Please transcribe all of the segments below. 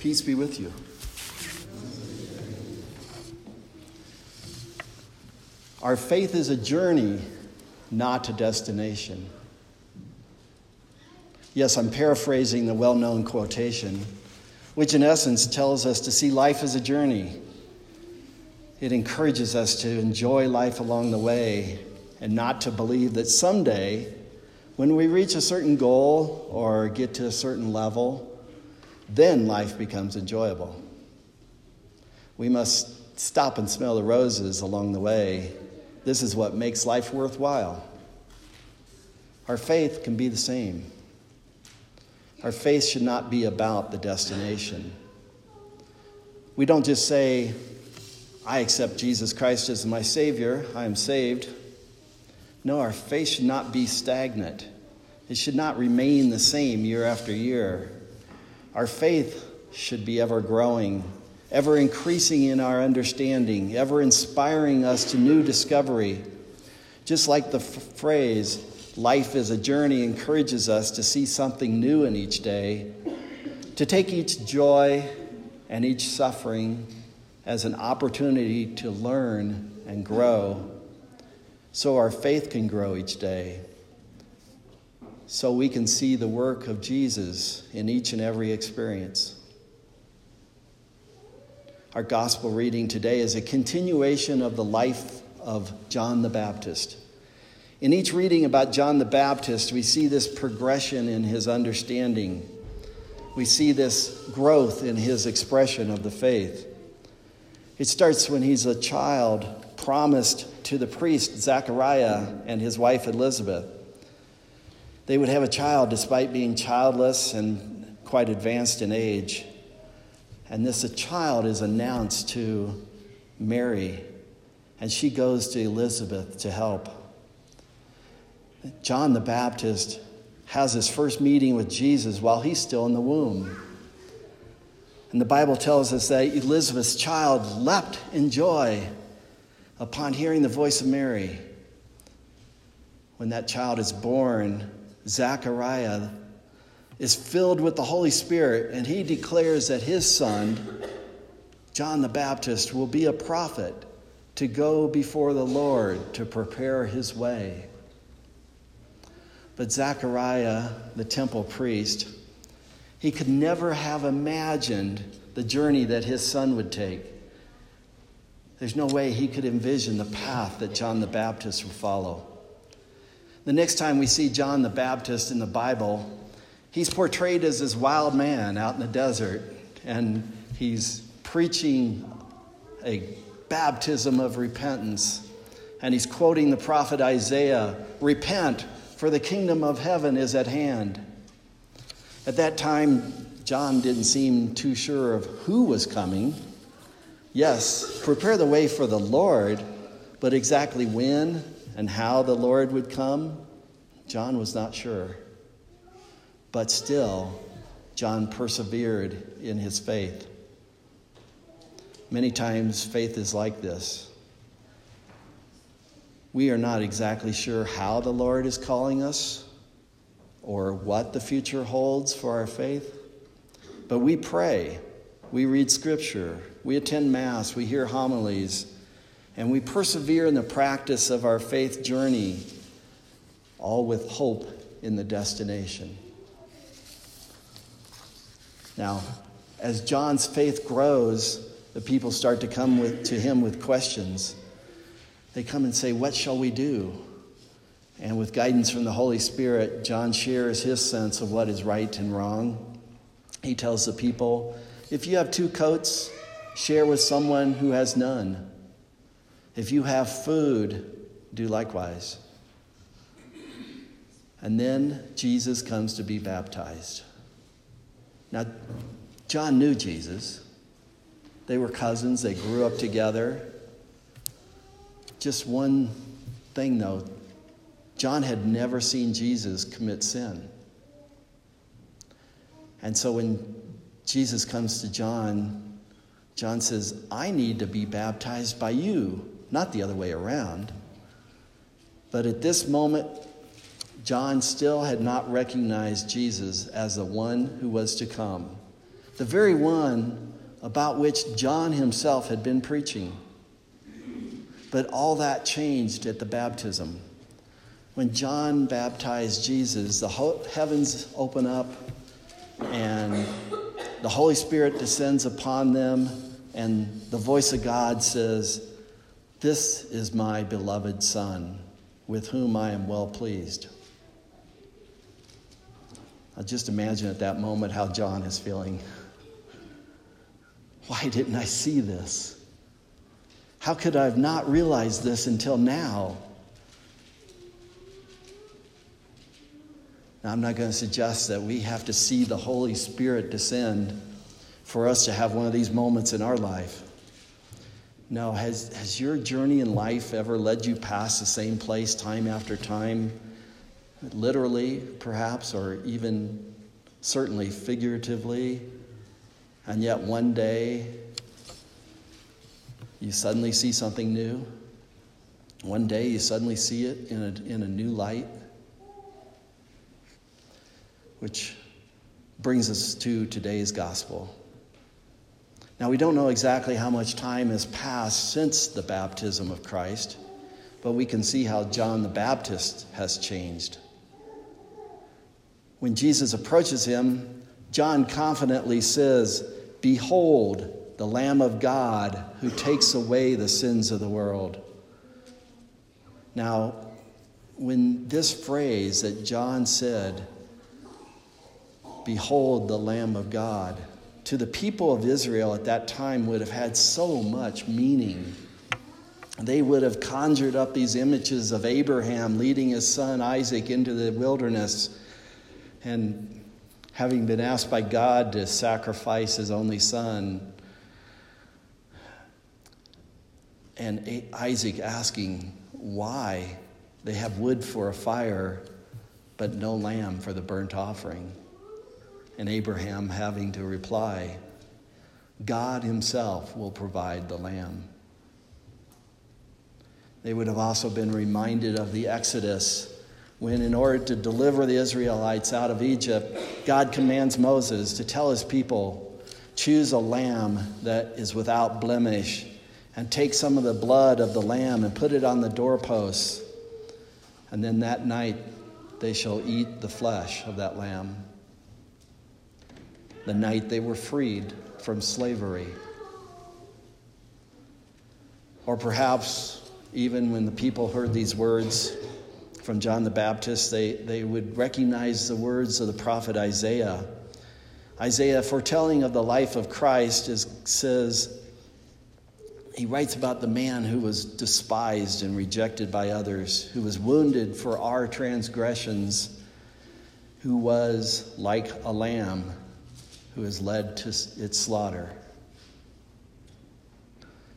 Peace be with you. Our faith is a journey, not a destination. Yes, I'm paraphrasing the well known quotation, which in essence tells us to see life as a journey. It encourages us to enjoy life along the way and not to believe that someday, when we reach a certain goal or get to a certain level, then life becomes enjoyable. We must stop and smell the roses along the way. This is what makes life worthwhile. Our faith can be the same. Our faith should not be about the destination. We don't just say, I accept Jesus Christ as my Savior, I am saved. No, our faith should not be stagnant. It should not remain the same year after year. Our faith should be ever growing, ever increasing in our understanding, ever inspiring us to new discovery. Just like the f- phrase, life is a journey, encourages us to see something new in each day, to take each joy and each suffering as an opportunity to learn and grow so our faith can grow each day so we can see the work of Jesus in each and every experience. Our gospel reading today is a continuation of the life of John the Baptist. In each reading about John the Baptist, we see this progression in his understanding. We see this growth in his expression of the faith. It starts when he's a child promised to the priest Zechariah and his wife Elizabeth they would have a child despite being childless and quite advanced in age. And this child is announced to Mary, and she goes to Elizabeth to help. John the Baptist has his first meeting with Jesus while he's still in the womb. And the Bible tells us that Elizabeth's child leapt in joy upon hearing the voice of Mary. When that child is born, Zechariah is filled with the Holy Spirit, and he declares that his son, John the Baptist, will be a prophet to go before the Lord to prepare his way. But Zechariah, the temple priest, he could never have imagined the journey that his son would take. There's no way he could envision the path that John the Baptist would follow. The next time we see John the Baptist in the Bible, he's portrayed as this wild man out in the desert, and he's preaching a baptism of repentance. And he's quoting the prophet Isaiah Repent, for the kingdom of heaven is at hand. At that time, John didn't seem too sure of who was coming. Yes, prepare the way for the Lord, but exactly when and how the Lord would come, John was not sure. But still, John persevered in his faith. Many times, faith is like this. We are not exactly sure how the Lord is calling us or what the future holds for our faith, but we pray, we read scripture, we attend Mass, we hear homilies and we persevere in the practice of our faith journey, all with hope in the destination. Now, as John's faith grows, the people start to come with, to him with questions. They come and say, What shall we do? And with guidance from the Holy Spirit, John shares his sense of what is right and wrong. He tells the people, If you have two coats, share with someone who has none. If you have food, do likewise. And then Jesus comes to be baptized. Now, John knew Jesus. They were cousins, they grew up together. Just one thing, though John had never seen Jesus commit sin. And so when Jesus comes to John, John says, I need to be baptized by you not the other way around. But at this moment, John still had not recognized Jesus as the one who was to come. the very one about which John himself had been preaching. But all that changed at the baptism. When John baptized Jesus, the heavens open up and the Holy Spirit descends upon them, and the voice of God says, This is my beloved Son, with whom I am well pleased. I just imagine at that moment how John is feeling. Why didn't I see this? How could I have not realized this until now? Now, I'm not going to suggest that we have to see the Holy Spirit descend for us to have one of these moments in our life. No, has, has your journey in life ever led you past the same place time after time? Literally, perhaps, or even certainly figuratively. And yet one day, you suddenly see something new. One day, you suddenly see it in a, in a new light. Which brings us to today's gospel. Now, we don't know exactly how much time has passed since the baptism of Christ, but we can see how John the Baptist has changed. When Jesus approaches him, John confidently says, Behold, the Lamb of God who takes away the sins of the world. Now, when this phrase that John said, Behold, the Lamb of God, to the people of Israel at that time would have had so much meaning. They would have conjured up these images of Abraham leading his son Isaac into the wilderness and having been asked by God to sacrifice his only son, and Isaac asking why they have wood for a fire, but no lamb for the burnt offering. And Abraham having to reply, God himself will provide the lamb. They would have also been reminded of the Exodus when, in order to deliver the Israelites out of Egypt, God commands Moses to tell his people, Choose a lamb that is without blemish, and take some of the blood of the lamb and put it on the doorposts. And then that night they shall eat the flesh of that lamb. The night they were freed from slavery. Or perhaps even when the people heard these words, from John the Baptist, they, they would recognize the words of the prophet Isaiah. Isaiah, foretelling of the life of Christ, is, says, he writes about the man who was despised and rejected by others, who was wounded for our transgressions, who was like a lamb who is led to its slaughter.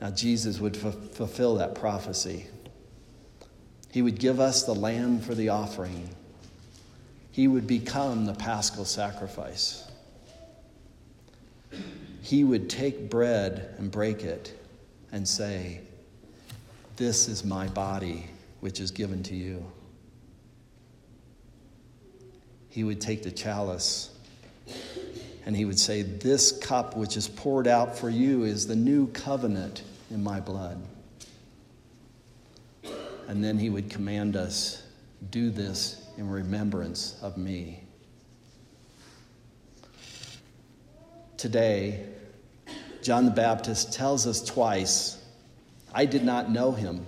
Now, Jesus would f- fulfill that prophecy. He would give us the lamb for the offering. He would become the paschal sacrifice. He would take bread and break it and say, This is my body, which is given to you. He would take the chalice and he would say, This cup which is poured out for you is the new covenant in my blood. And then he would command us, do this in remembrance of me. Today, John the Baptist tells us twice, I did not know him.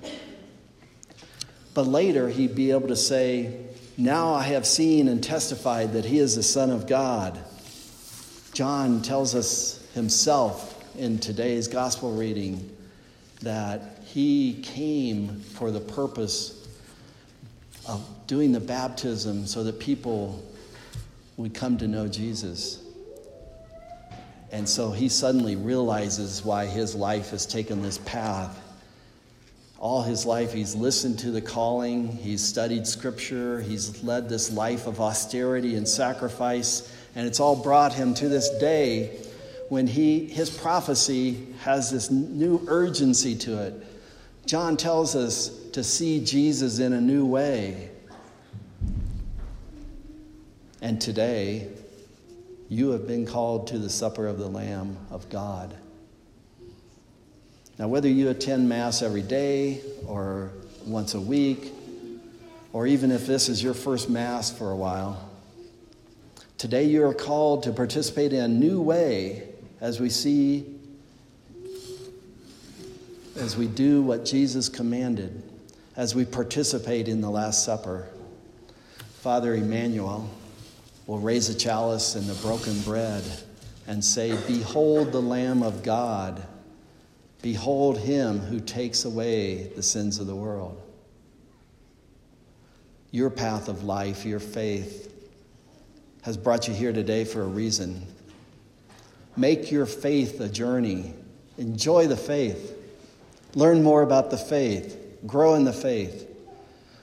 But later, he'd be able to say, Now I have seen and testified that he is the Son of God. John tells us himself in today's gospel reading that he came for the purpose of doing the baptism so that people would come to know Jesus. And so he suddenly realizes why his life has taken this path. All his life, he's listened to the calling, he's studied scripture, he's led this life of austerity and sacrifice, and it's all brought him to this day when he, his prophecy has this new urgency to it. John tells us to see Jesus in a new way. And today, You have been called to the supper of the Lamb of God. Now, whether you attend Mass every day or once a week, or even if this is your first Mass for a while, today you are called to participate in a new way as we see, as we do what Jesus commanded, as we participate in the Last Supper. Father Emmanuel will raise a chalice and the broken bread and say, Behold the Lamb of God Behold him who takes away the sins of the world. Your path of life, your faith, has brought you here today for a reason. Make your faith a journey. Enjoy the faith. Learn more about the faith. Grow in the faith.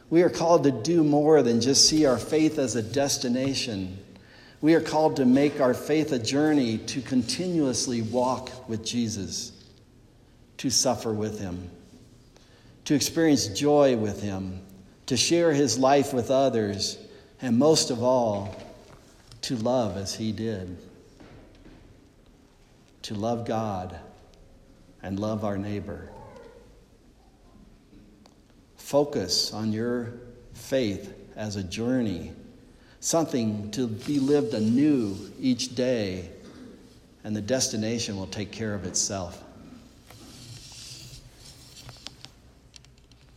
We are called to do more than just see our faith as a destination. We are called to make our faith a journey to continuously walk with Jesus to suffer with him, to experience joy with him, to share his life with others, and most of all, to love as he did. To love God and love our neighbor. Focus on your faith as a journey, something to be lived anew each day, and the destination will take care of itself.